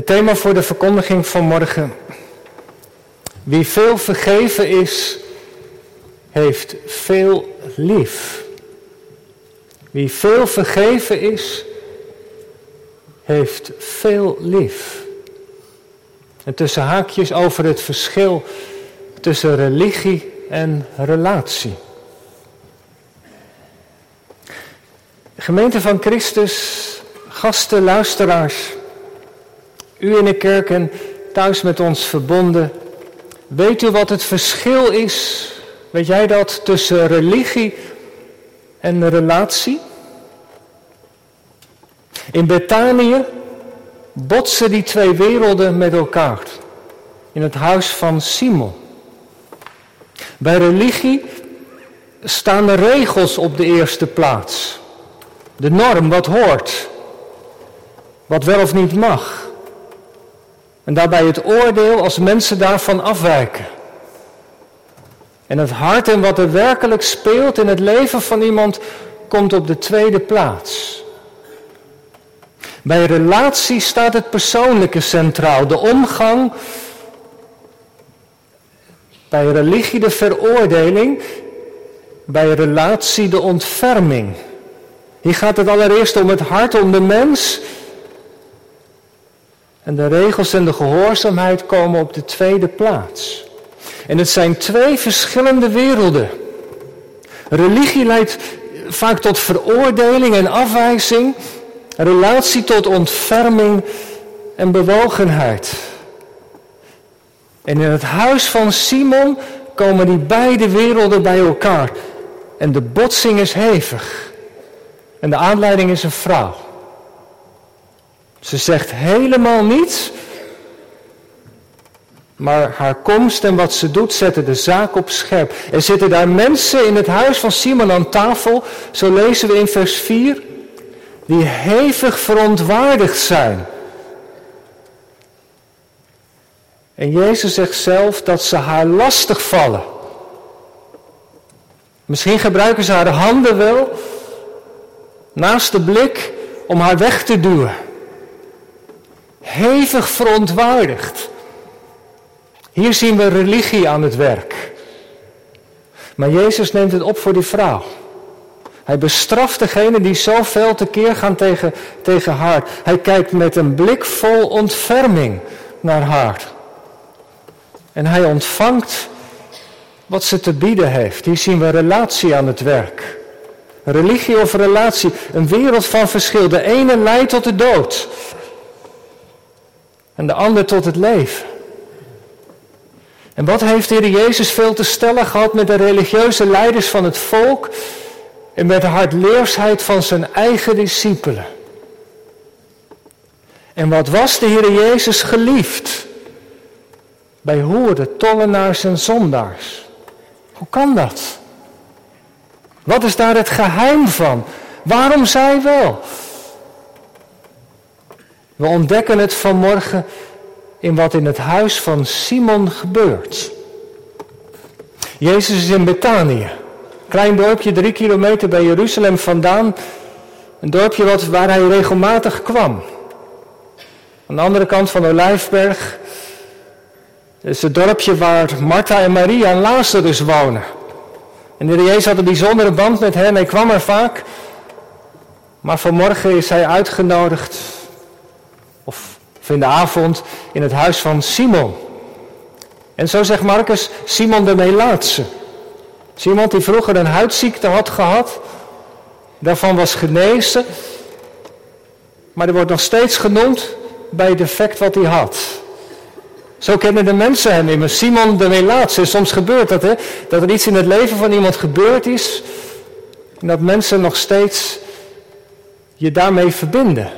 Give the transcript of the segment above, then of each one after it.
Het thema voor de verkondiging van morgen. Wie veel vergeven is, heeft veel lief. Wie veel vergeven is, heeft veel lief. En tussen haakjes over het verschil tussen religie en relatie. Gemeente van Christus, gasten, luisteraars, u in de kerk en thuis met ons verbonden. Weet u wat het verschil is, weet jij dat, tussen religie en relatie? In Betanië botsen die twee werelden met elkaar. In het huis van Simon. Bij religie staan de regels op de eerste plaats. De norm, wat hoort. Wat wel of niet mag. En daarbij het oordeel als mensen daarvan afwijken. En het hart en wat er werkelijk speelt in het leven van iemand komt op de tweede plaats. Bij relatie staat het persoonlijke centraal, de omgang. Bij religie de veroordeling, bij relatie de ontferming. Hier gaat het allereerst om het hart, om de mens. En de regels en de gehoorzaamheid komen op de tweede plaats. En het zijn twee verschillende werelden. Religie leidt vaak tot veroordeling en afwijzing. Relatie tot ontferming en bewogenheid. En in het huis van Simon komen die beide werelden bij elkaar. En de botsing is hevig. En de aanleiding is een vrouw. Ze zegt helemaal niets. Maar haar komst en wat ze doet zetten de zaak op scherp. Er zitten daar mensen in het huis van Simon aan tafel. Zo lezen we in vers 4 die hevig verontwaardigd zijn. En Jezus zegt zelf dat ze haar lastig vallen. Misschien gebruiken ze haar handen wel naast de blik om haar weg te duwen. Hevig verontwaardigd. Hier zien we religie aan het werk. Maar Jezus neemt het op voor die vrouw. Hij bestraft degene die zoveel tekeer gaan tegen, tegen haar. Hij kijkt met een blik vol ontferming naar haar. En hij ontvangt wat ze te bieden heeft. Hier zien we relatie aan het werk. Religie of relatie, een wereld van verschil. De ene leidt tot de dood. En de ander tot het leven. En wat heeft de Heer Jezus veel te stellen gehad met de religieuze leiders van het volk en met de hardleersheid van zijn eigen discipelen. En wat was de Heer Jezus geliefd? Bij hoeren, tollenaars en zondaars. Hoe kan dat? Wat is daar het geheim van? Waarom zij wel? We ontdekken het vanmorgen in wat in het huis van Simon gebeurt. Jezus is in Betanië. Klein dorpje, drie kilometer bij Jeruzalem vandaan. Een dorpje wat, waar hij regelmatig kwam. Aan de andere kant van de Olijfberg is het dorpje waar Martha en Maria en Lazarus wonen. En de Jezus had een bijzondere band met hen. Hij kwam er vaak. Maar vanmorgen is hij uitgenodigd, in de avond, in het huis van Simon. En zo zegt Marcus, Simon de Melaatse. Is iemand die vroeger een huidziekte had gehad, daarvan was genezen, maar er wordt nog steeds genoemd bij het defect wat hij had. Zo kennen de mensen hem immers. Simon de Melaatse. Soms gebeurt dat, hè? Dat er iets in het leven van iemand gebeurd is. En dat mensen nog steeds je daarmee verbinden.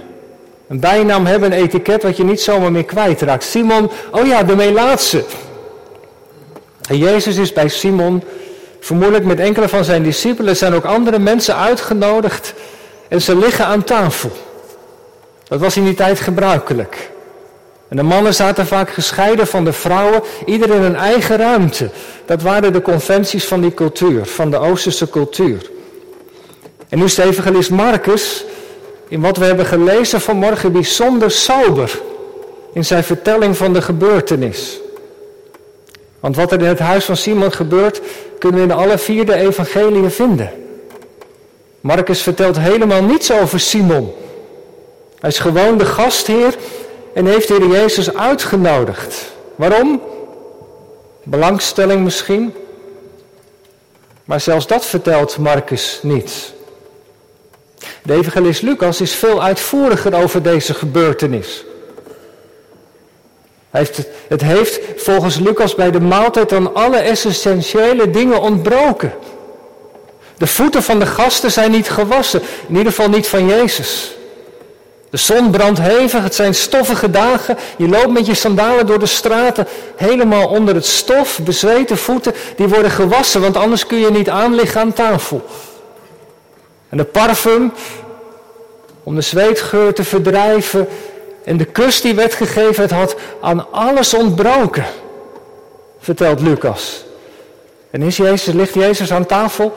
Een bijnaam hebben, een etiket wat je niet zomaar meer kwijtraakt. Simon, oh ja, de Melaatse. En Jezus is bij Simon Vermoedelijk met enkele van zijn discipelen zijn ook andere mensen uitgenodigd en ze liggen aan tafel. Dat was in die tijd gebruikelijk. En de mannen zaten vaak gescheiden van de vrouwen, ieder in een eigen ruimte. Dat waren de conventies van die cultuur, van de Oosterse cultuur. En nu is de Marcus, in wat we hebben gelezen vanmorgen, bijzonder sober in zijn vertelling van de gebeurtenis. Want wat er in het huis van Simon gebeurt, kunnen we in alle vier de evangeliën vinden. Marcus vertelt helemaal niets over Simon. Hij is gewoon de gastheer en heeft de Jezus uitgenodigd. Waarom? Belangstelling misschien. Maar zelfs dat vertelt Marcus niet. De evangelist Lucas is veel uitvoeriger over deze gebeurtenis. Het heeft volgens Lucas bij de maaltijd dan alle essentiële dingen ontbroken. De voeten van de gasten zijn niet gewassen, in ieder geval niet van Jezus. De zon brandt hevig, het zijn stoffige dagen. Je loopt met je sandalen door de straten, helemaal onder het stof, bezweten voeten, die worden gewassen, want anders kun je niet aanliggen aan tafel. En de parfum, om de zweetgeur te verdrijven, en de kus die werd gegeven, het had aan alles ontbroken, vertelt Lucas. En is Jezus, ligt Jezus aan tafel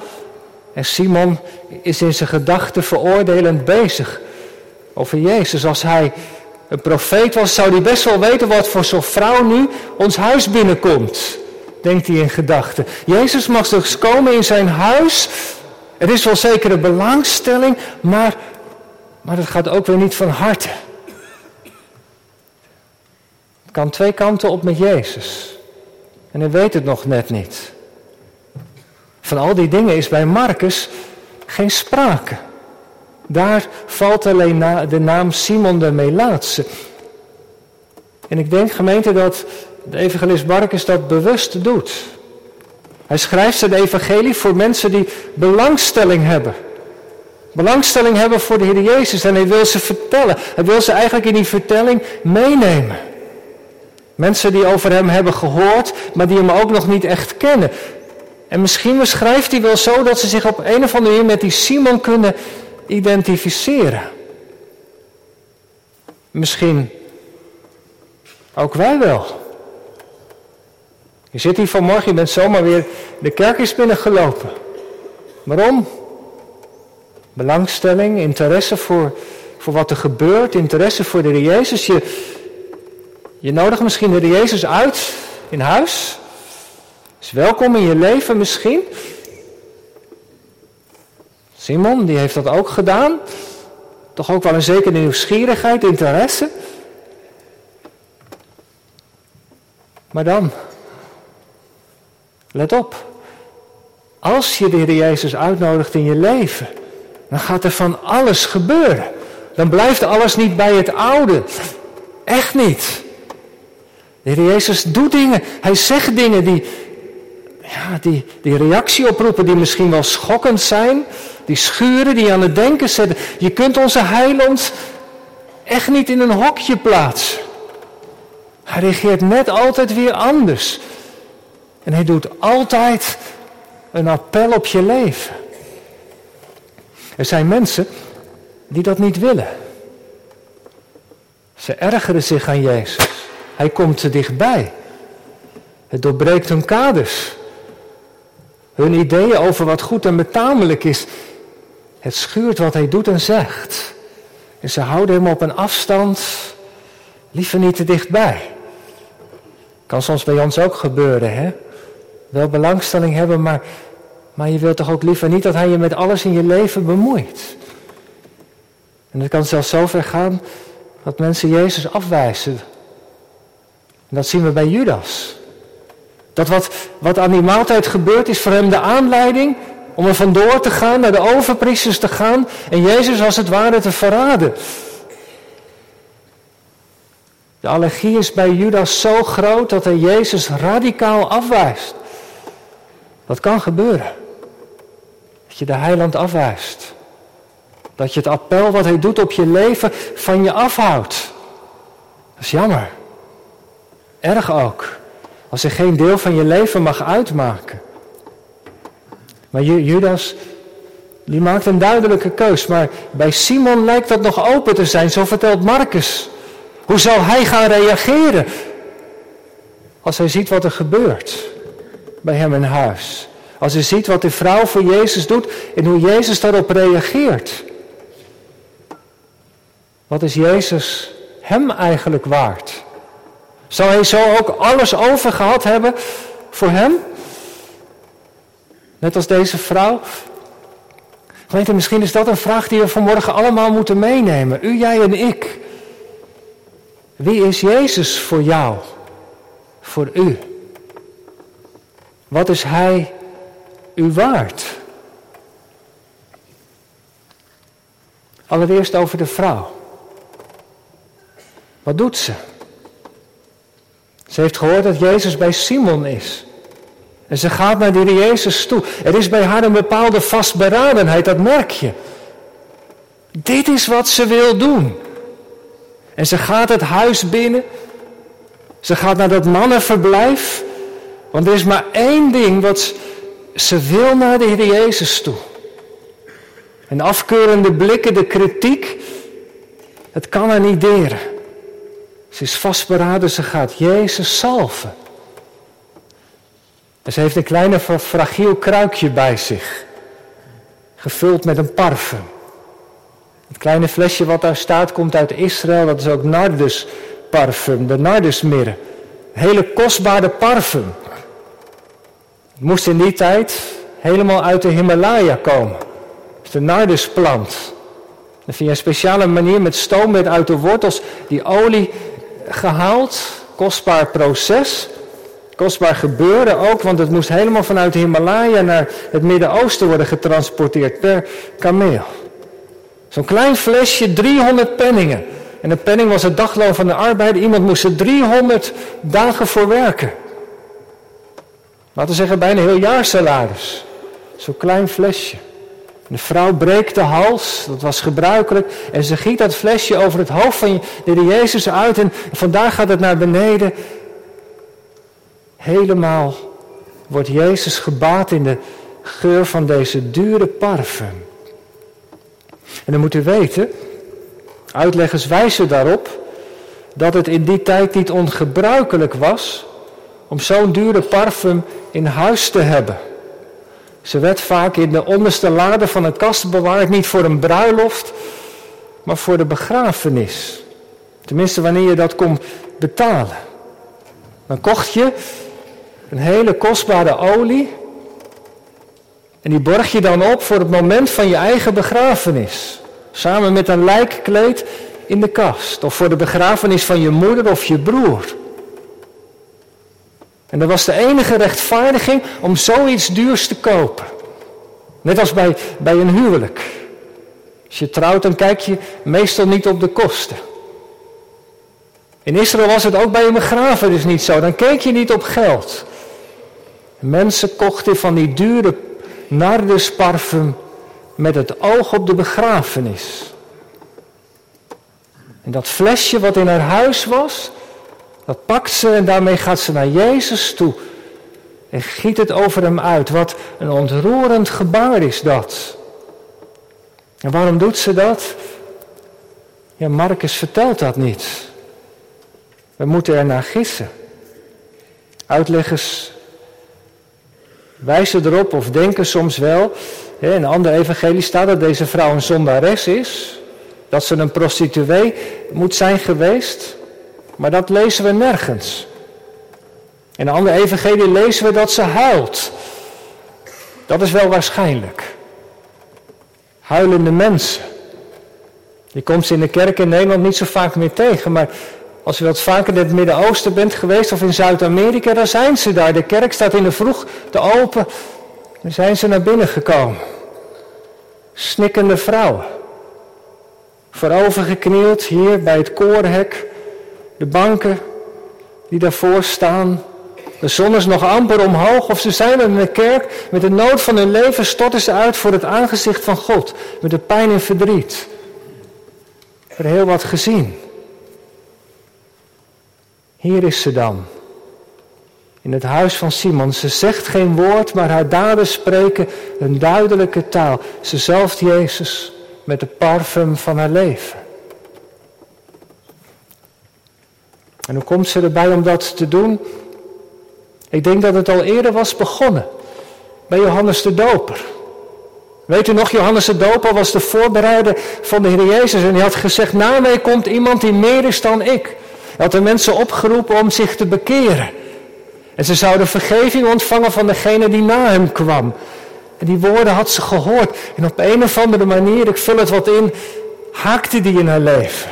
en Simon is in zijn gedachten veroordelend bezig over Jezus. Als hij een profeet was, zou hij best wel weten wat voor zo'n vrouw nu ons huis binnenkomt. Denkt hij in gedachten. Jezus mag dus komen in zijn huis. Er is wel zeker een belangstelling, maar, maar het gaat ook weer niet van harte. Het kan twee kanten op met Jezus. En hij weet het nog net niet. Van al die dingen is bij Marcus geen sprake. Daar valt alleen de naam Simon de Melaatse. En ik denk gemeente dat de evangelist Marcus dat bewust doet. Hij schrijft zijn evangelie voor mensen die belangstelling hebben. Belangstelling hebben voor de Heer Jezus en hij wil ze vertellen. Hij wil ze eigenlijk in die vertelling meenemen. Mensen die over hem hebben gehoord, maar die hem ook nog niet echt kennen. En misschien beschrijft hij wel zo dat ze zich op een of andere manier met die Simon kunnen identificeren. Misschien ook wij wel. Je zit hier vanmorgen, je bent zomaar weer de kerk is binnengelopen. Waarom? Belangstelling, interesse voor, voor wat er gebeurt, interesse voor de Jezus. Je, je nodigt misschien de Jezus uit in huis. Is welkom in je leven misschien. Simon, die heeft dat ook gedaan. Toch ook wel een zekere nieuwsgierigheid, interesse. Maar dan, let op. Als je de Heer Jezus uitnodigt in je leven, dan gaat er van alles gebeuren. Dan blijft alles niet bij het oude. Echt niet. De Heer Jezus doet dingen. Hij zegt dingen die, ja, die, die reactie oproepen die misschien wel schokkend zijn. Die schuren die aan het denken zetten. Je kunt onze heiland echt niet in een hokje plaatsen. Hij reageert net altijd weer anders. En hij doet altijd een appel op je leven. Er zijn mensen die dat niet willen. Ze ergeren zich aan Jezus. Hij komt te dichtbij. Het doorbreekt hun kaders. Hun ideeën over wat goed en betamelijk is. Het schuurt wat hij doet en zegt. En ze houden hem op een afstand, liever niet te dichtbij. Kan soms bij ons ook gebeuren, hè? Wel belangstelling hebben, maar, maar je wilt toch ook liever niet dat hij je met alles in je leven bemoeit. En het kan zelfs zo ver gaan dat mensen Jezus afwijzen. En dat zien we bij Judas. Dat wat, wat aan die maaltijd gebeurt is voor hem de aanleiding om er vandoor te gaan, naar de overpriesters te gaan en Jezus als het ware te verraden. De allergie is bij Judas zo groot dat hij Jezus radicaal afwijst. Dat kan gebeuren. Dat je de heiland afwijst. Dat je het appel wat hij doet op je leven van je afhoudt. Dat is jammer. Erg ook. Als hij geen deel van je leven mag uitmaken. Maar Judas, die maakt een duidelijke keus. Maar bij Simon lijkt dat nog open te zijn, zo vertelt Marcus. Hoe zal hij gaan reageren als hij ziet wat er gebeurt bij hem in huis? Als hij ziet wat de vrouw voor Jezus doet en hoe Jezus daarop reageert. Wat is Jezus hem eigenlijk waard? Zou hij zo ook alles over gehad hebben voor hem? Net als deze vrouw. Gemeente, misschien is dat een vraag die we vanmorgen allemaal moeten meenemen. U, jij en ik. Wie is Jezus voor jou? Voor u? Wat is Hij u waard? Allereerst over de vrouw. Wat doet ze? Ze heeft gehoord dat Jezus bij Simon is. En ze gaat naar die Jezus toe. Er is bij haar een bepaalde vastberadenheid, dat merk je. Dit is wat ze wil doen. En ze gaat het huis binnen. Ze gaat naar dat mannenverblijf. Want er is maar één ding wat ze wil naar de Heer Jezus toe. En afkeurende blikken, de kritiek, het kan haar niet deren. Ze is vastberaden, ze gaat Jezus salven. En ze heeft een kleine fragiel kruikje bij zich, gevuld met een parfum. Het kleine flesje wat daar staat komt uit Israël, dat is ook nardusparfum, de nardusmirre. Hele kostbare parfum. Het moest in die tijd helemaal uit de Himalaya komen. de nardusplant. Dan via een speciale manier met stoom werd uit de wortels die olie gehaald. Kostbaar proces. Kostbaar gebeuren ook, want het moest helemaal vanuit de Himalaya naar het Midden-Oosten worden getransporteerd per kameel. Zo'n klein flesje, 300 penningen. En een penning was het dagloon van de arbeider. Iemand moest er 300 dagen voor werken. Laten we zeggen, bijna heel jaar salaris. Zo'n klein flesje. De vrouw breekt de hals, dat was gebruikelijk. En ze giet dat flesje over het hoofd van de Jezus uit. En vandaag gaat het naar beneden. Helemaal wordt Jezus gebaat in de geur van deze dure parfum. En dan moet u weten, uitleggers wijzen daarop dat het in die tijd niet ongebruikelijk was om zo'n dure parfum in huis te hebben. Ze werd vaak in de onderste lade van een kast bewaard, niet voor een bruiloft, maar voor de begrafenis. Tenminste, wanneer je dat kon betalen. Dan kocht je een hele kostbare olie. En die borg je dan op voor het moment van je eigen begrafenis. Samen met een lijkkleed in de kast. Of voor de begrafenis van je moeder of je broer. En dat was de enige rechtvaardiging om zoiets duurs te kopen. Net als bij, bij een huwelijk. Als je trouwt, dan kijk je meestal niet op de kosten. In Israël was het ook bij een begrafenis niet zo. Dan keek je niet op geld. Mensen kochten van die dure nardusparfum met het oog op de begrafenis. En dat flesje wat in haar huis was, dat pakt ze en daarmee gaat ze naar Jezus toe. En giet het over hem uit. Wat een ontroerend gebaar is dat. En waarom doet ze dat? Ja, Marcus vertelt dat niet. We moeten er naar gissen. Uitleggers wijzen erop of denken soms wel. In een ander evangelie staat dat deze vrouw een zondares is. Dat ze een prostituee moet zijn geweest. Maar dat lezen we nergens. In een ander evangelie lezen we dat ze huilt. Dat is wel waarschijnlijk. Huilende mensen. Je komt ze in de kerk in Nederland niet zo vaak meer tegen, maar als je wat vaker in het Midden-Oosten bent geweest of in Zuid-Amerika, dan zijn ze daar. De kerk staat in de vroeg te open. Dan zijn ze naar binnen gekomen. Snikkende vrouwen. Voorovergeknield hier bij het koorhek. De banken die daarvoor staan. De zon is nog amper omhoog of ze zijn in de kerk. Met de nood van hun leven storten ze uit voor het aangezicht van God. Met de pijn en verdriet. Er heel wat gezien. Hier is ze dan. In het huis van Simon. Ze zegt geen woord, maar haar daden spreken een duidelijke taal. Ze zelft Jezus met de parfum van haar leven. En hoe komt ze erbij om dat te doen? Ik denk dat het al eerder was begonnen. Bij Johannes de Doper. Weet u nog, Johannes de Doper was de voorbereider van de Heer Jezus. En hij had gezegd, na mij komt iemand die meer is dan ik. Hij had de mensen opgeroepen om zich te bekeren. En ze zouden vergeving ontvangen van degene die na hem kwam. En die woorden had ze gehoord. En op een of andere manier, ik vul het wat in, haakte die in haar leven.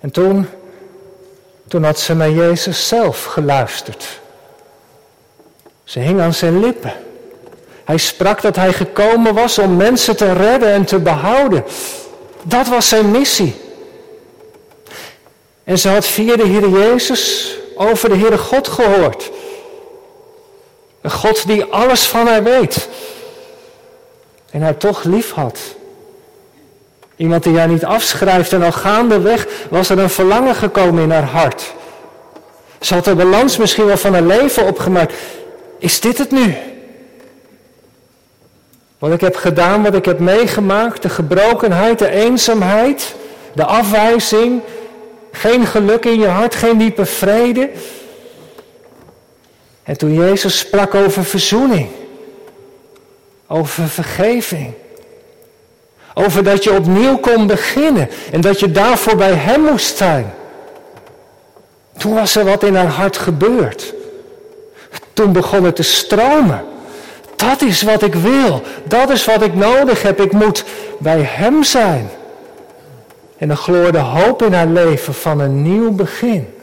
En toen, toen had ze naar Jezus zelf geluisterd. Ze hing aan zijn lippen. Hij sprak dat hij gekomen was om mensen te redden en te behouden. Dat was zijn missie. En ze had via de Heer Jezus over de Heere God gehoord. Een God die alles van haar weet. En haar toch lief had. Iemand die haar niet afschrijft en al gaandeweg was er een verlangen gekomen in haar hart. Ze had de balans misschien wel van haar leven opgemaakt. Is dit het nu? Wat ik heb gedaan, wat ik heb meegemaakt, de gebrokenheid, de eenzaamheid, de afwijzing, geen geluk in je hart, geen diepe vrede. En toen Jezus sprak over verzoening, over vergeving, over dat je opnieuw kon beginnen en dat je daarvoor bij Hem moest zijn. Toen was er wat in haar hart gebeurd. Toen begon het te stromen. Dat is wat ik wil. Dat is wat ik nodig heb. Ik moet bij Hem zijn. En er gloorde hoop in haar leven van een nieuw begin.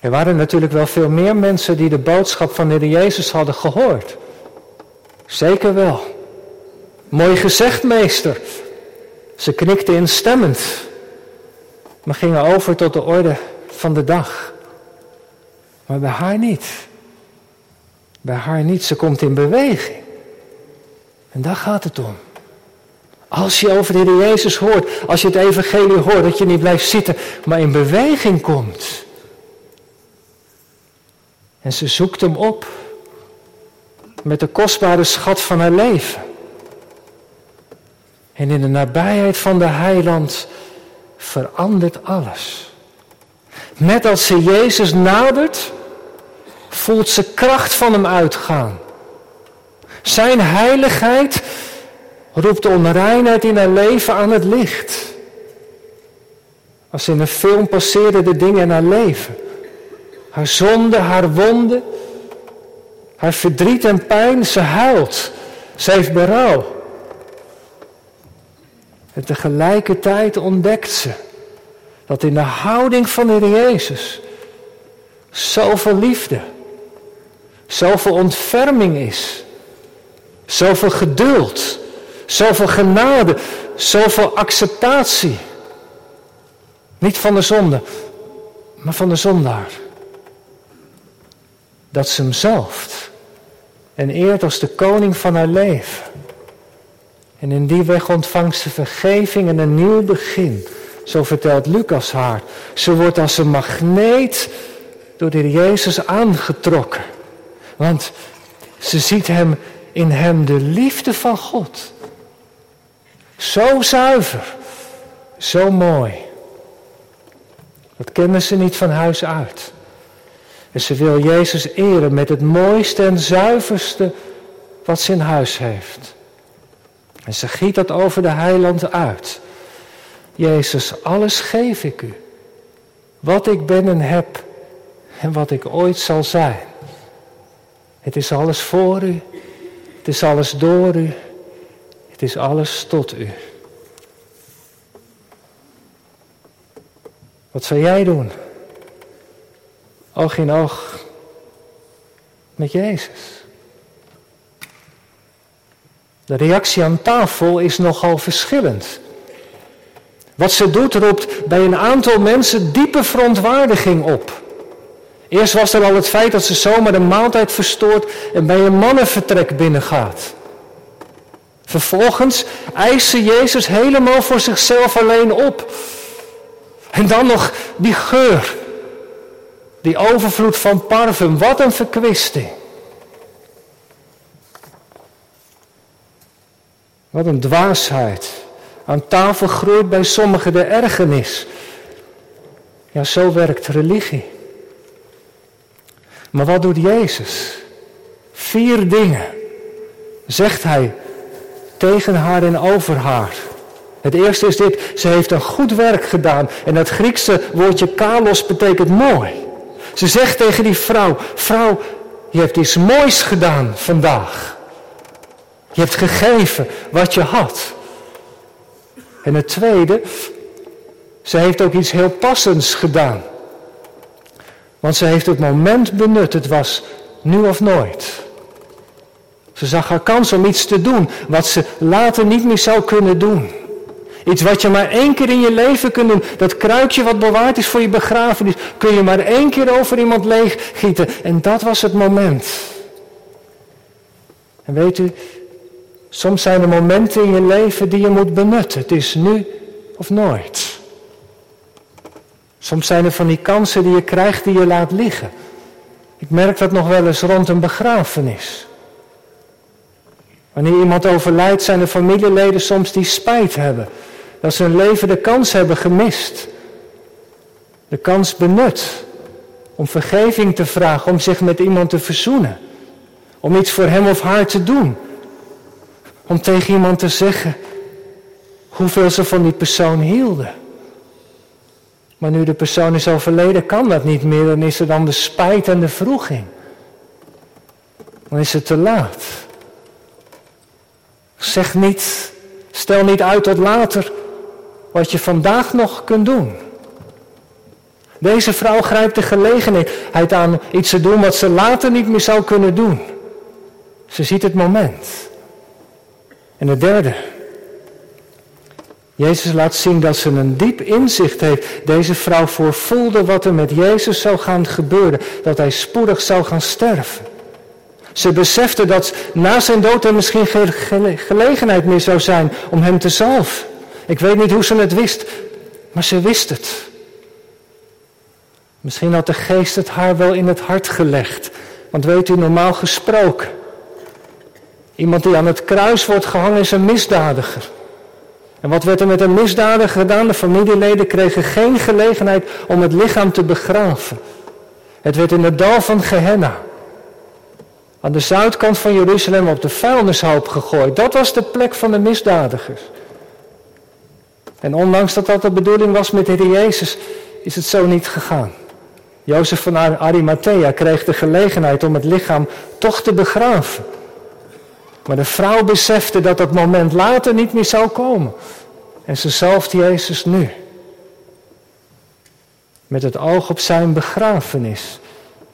Er waren natuurlijk wel veel meer mensen die de boodschap van de Heer Jezus hadden gehoord. Zeker wel. Mooi gezegd, meester. Ze knikte instemmend, maar gingen over tot de orde van de dag. Maar bij haar niet. Bij haar niet. Ze komt in beweging. En daar gaat het om. Als je over de Heer Jezus hoort, als je het evangelie hoort, dat je niet blijft zitten, maar in beweging komt. En ze zoekt hem op met de kostbare schat van haar leven. En in de nabijheid van de heiland verandert alles. Net als ze Jezus nadert, voelt ze kracht van hem uitgaan. Zijn heiligheid roept de onreinheid in haar leven aan het licht. Als in een film passeren de dingen in haar leven. Haar zonde, haar wonden, haar verdriet en pijn, ze huilt. Ze heeft berouw. En tegelijkertijd ontdekt ze dat in de houding van de Heer Jezus zoveel liefde, zoveel ontferming is, zoveel geduld, zoveel genade, zoveel acceptatie. Niet van de zonde, maar van de zondaar. Dat ze hem zalft en eert als de koning van haar leven. En in die weg ontvangt ze vergeving en een nieuw begin. Zo vertelt Lucas haar. Ze wordt als een magneet door de Jezus aangetrokken. Want ze ziet hem in hem de liefde van God. Zo zuiver, zo mooi. Dat kennen ze niet van huis uit. En ze wil Jezus eren met het mooiste en zuiverste wat ze in huis heeft. En ze giet dat over de heiland uit. Jezus, alles geef ik u. Wat ik ben en heb en wat ik ooit zal zijn. Het is alles voor u. Het is alles door u. Het is alles tot u. Wat zal jij doen? Oog in oog met Jezus. De reactie aan tafel is nogal verschillend. Wat ze doet roept bij een aantal mensen diepe verontwaardiging op. Eerst was er al het feit dat ze zomaar de maaltijd verstoort en bij een mannenvertrek binnengaat. Vervolgens eist ze Jezus helemaal voor zichzelf alleen op. En dan nog die geur. Die overvloed van parfum. Wat een verkwisting. Wat een dwaasheid. Aan tafel groeit bij sommigen de ergernis. Ja, zo werkt religie. Maar wat doet Jezus? Vier dingen zegt hij tegen haar en over haar. Het eerste is dit, ze heeft een goed werk gedaan. En dat Griekse woordje kalos betekent mooi. Ze zegt tegen die vrouw, vrouw, je hebt iets moois gedaan vandaag. Je hebt gegeven wat je had. En het tweede, ze heeft ook iets heel passends gedaan. Want ze heeft het moment benut, het was nu of nooit. Ze zag haar kans om iets te doen wat ze later niet meer zou kunnen doen. Iets wat je maar één keer in je leven kunt doen. Dat kruikje wat bewaard is voor je begrafenis, kun je maar één keer over iemand leeggieten. En dat was het moment. En weet u, soms zijn er momenten in je leven die je moet benutten. Het is nu of nooit. Soms zijn er van die kansen die je krijgt die je laat liggen. Ik merk dat nog wel eens rond een begrafenis. Wanneer iemand overlijdt, zijn er familieleden soms die spijt hebben. Dat ze hun leven de kans hebben gemist. De kans benut om vergeving te vragen, om zich met iemand te verzoenen. Om iets voor hem of haar te doen. Om tegen iemand te zeggen hoeveel ze van die persoon hielden. Maar nu de persoon is overleden, kan dat niet meer. Dan is er dan de spijt en de vroeging. Dan is het te laat. Zeg niet, stel niet uit tot later wat je vandaag nog kunt doen. Deze vrouw grijpt de gelegenheid aan iets te doen wat ze later niet meer zou kunnen doen. Ze ziet het moment. En het derde. Jezus laat zien dat ze een diep inzicht heeft. Deze vrouw voorvoelde wat er met Jezus zou gaan gebeuren. Dat hij spoedig zou gaan sterven. Ze besefte dat na zijn dood er misschien geen gelegenheid meer zou zijn om hem te zalven. Ik weet niet hoe ze het wist, maar ze wist het. Misschien had de geest het haar wel in het hart gelegd. Want weet u, normaal gesproken, iemand die aan het kruis wordt gehangen is een misdadiger. En wat werd er met een misdadiger gedaan? De familieleden kregen geen gelegenheid om het lichaam te begraven. Het werd in het dal van Gehenna, aan de zuidkant van Jeruzalem, op de vuilnishoop gegooid. Dat was de plek van de misdadigers. En ondanks dat dat de bedoeling was met de Heer Jezus, is het zo niet gegaan. Jozef van Arimathea kreeg de gelegenheid om het lichaam toch te begraven. Maar de vrouw besefte dat dat moment later niet meer zou komen. En ze zalft Jezus nu. Met het oog op zijn begrafenis.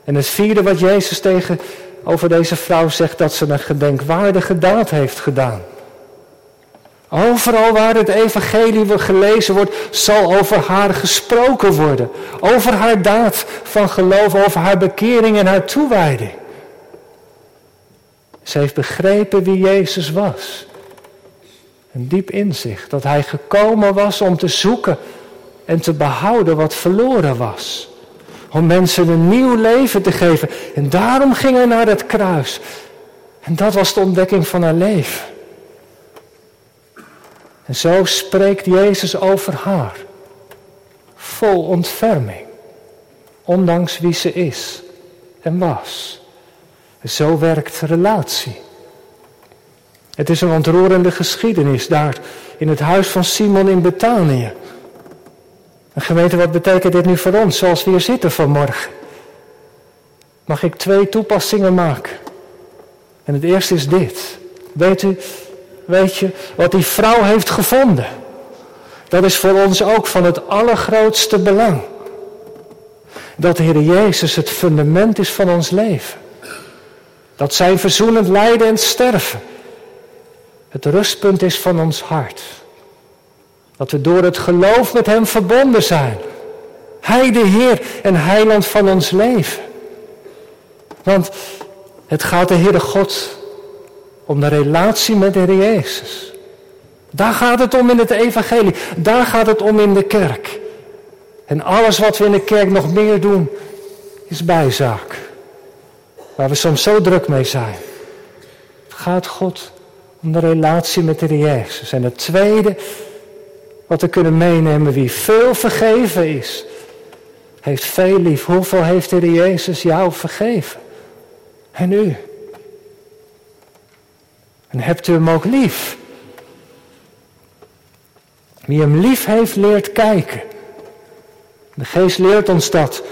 En het vierde wat Jezus tegen over deze vrouw zegt, dat ze een gedenkwaardige daad heeft gedaan. Overal waar het evangelie gelezen wordt, zal over haar gesproken worden. Over haar daad van geloof, over haar bekering en haar toewijding. Ze heeft begrepen wie Jezus was. Een diep inzicht dat hij gekomen was om te zoeken en te behouden wat verloren was. Om mensen een nieuw leven te geven. En daarom ging hij naar het kruis. En dat was de ontdekking van haar leven. En zo spreekt Jezus over haar. Vol ontferming. Ondanks wie ze is en was. Zo werkt relatie. Het is een ontroerende geschiedenis daar in het huis van Simon in Betanië. En gemeente, wat betekent dit nu voor ons zoals we hier zitten vanmorgen? Mag ik twee toepassingen maken? En het eerste is dit. Weet u, weet je, wat die vrouw heeft gevonden. Dat is voor ons ook van het allergrootste belang. Dat de Heer Jezus het fundament is van ons leven. Dat zijn verzoenend lijden en sterven het rustpunt is van ons hart. Dat we door het geloof met Hem verbonden zijn. Hij de Heer en Heiland van ons leven. Want het gaat de Heere God om de relatie met de Heer Jezus. Daar gaat het om in het evangelie. Daar gaat het om in de kerk. En alles wat we in de kerk nog meer doen, is bijzaak. Waar we soms zo druk mee zijn. Gaat God om de relatie met de Jezus. En het tweede, wat we kunnen meenemen, wie veel vergeven is, heeft veel lief. Hoeveel heeft de Jezus jou vergeven? En u? En hebt u hem ook lief? Wie hem lief heeft, leert kijken. De geest leert ons dat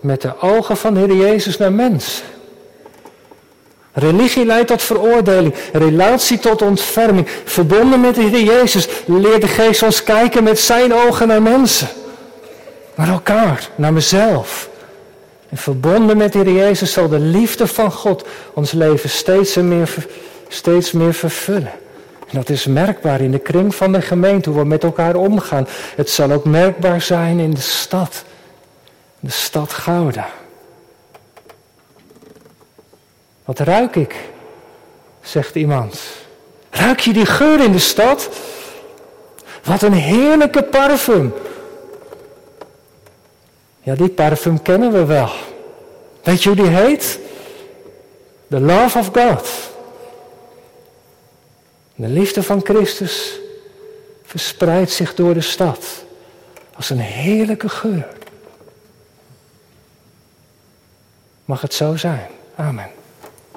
met de ogen van de Heer Jezus naar mensen. Religie leidt tot veroordeling, relatie tot ontferming. Verbonden met de Heer Jezus leert de geest ons kijken met zijn ogen naar mensen. Naar elkaar, naar mezelf. En verbonden met de Heer Jezus zal de liefde van God ons leven steeds meer, steeds meer vervullen. En dat is merkbaar in de kring van de gemeente, hoe we met elkaar omgaan. Het zal ook merkbaar zijn in de stad. De stad Gouda. Wat ruik ik? Zegt iemand. Ruik je die geur in de stad? Wat een heerlijke parfum. Ja, die parfum kennen we wel. Weet je hoe die heet? The love of God. De liefde van Christus verspreidt zich door de stad als een heerlijke geur. Mag het zo zijn? Amen.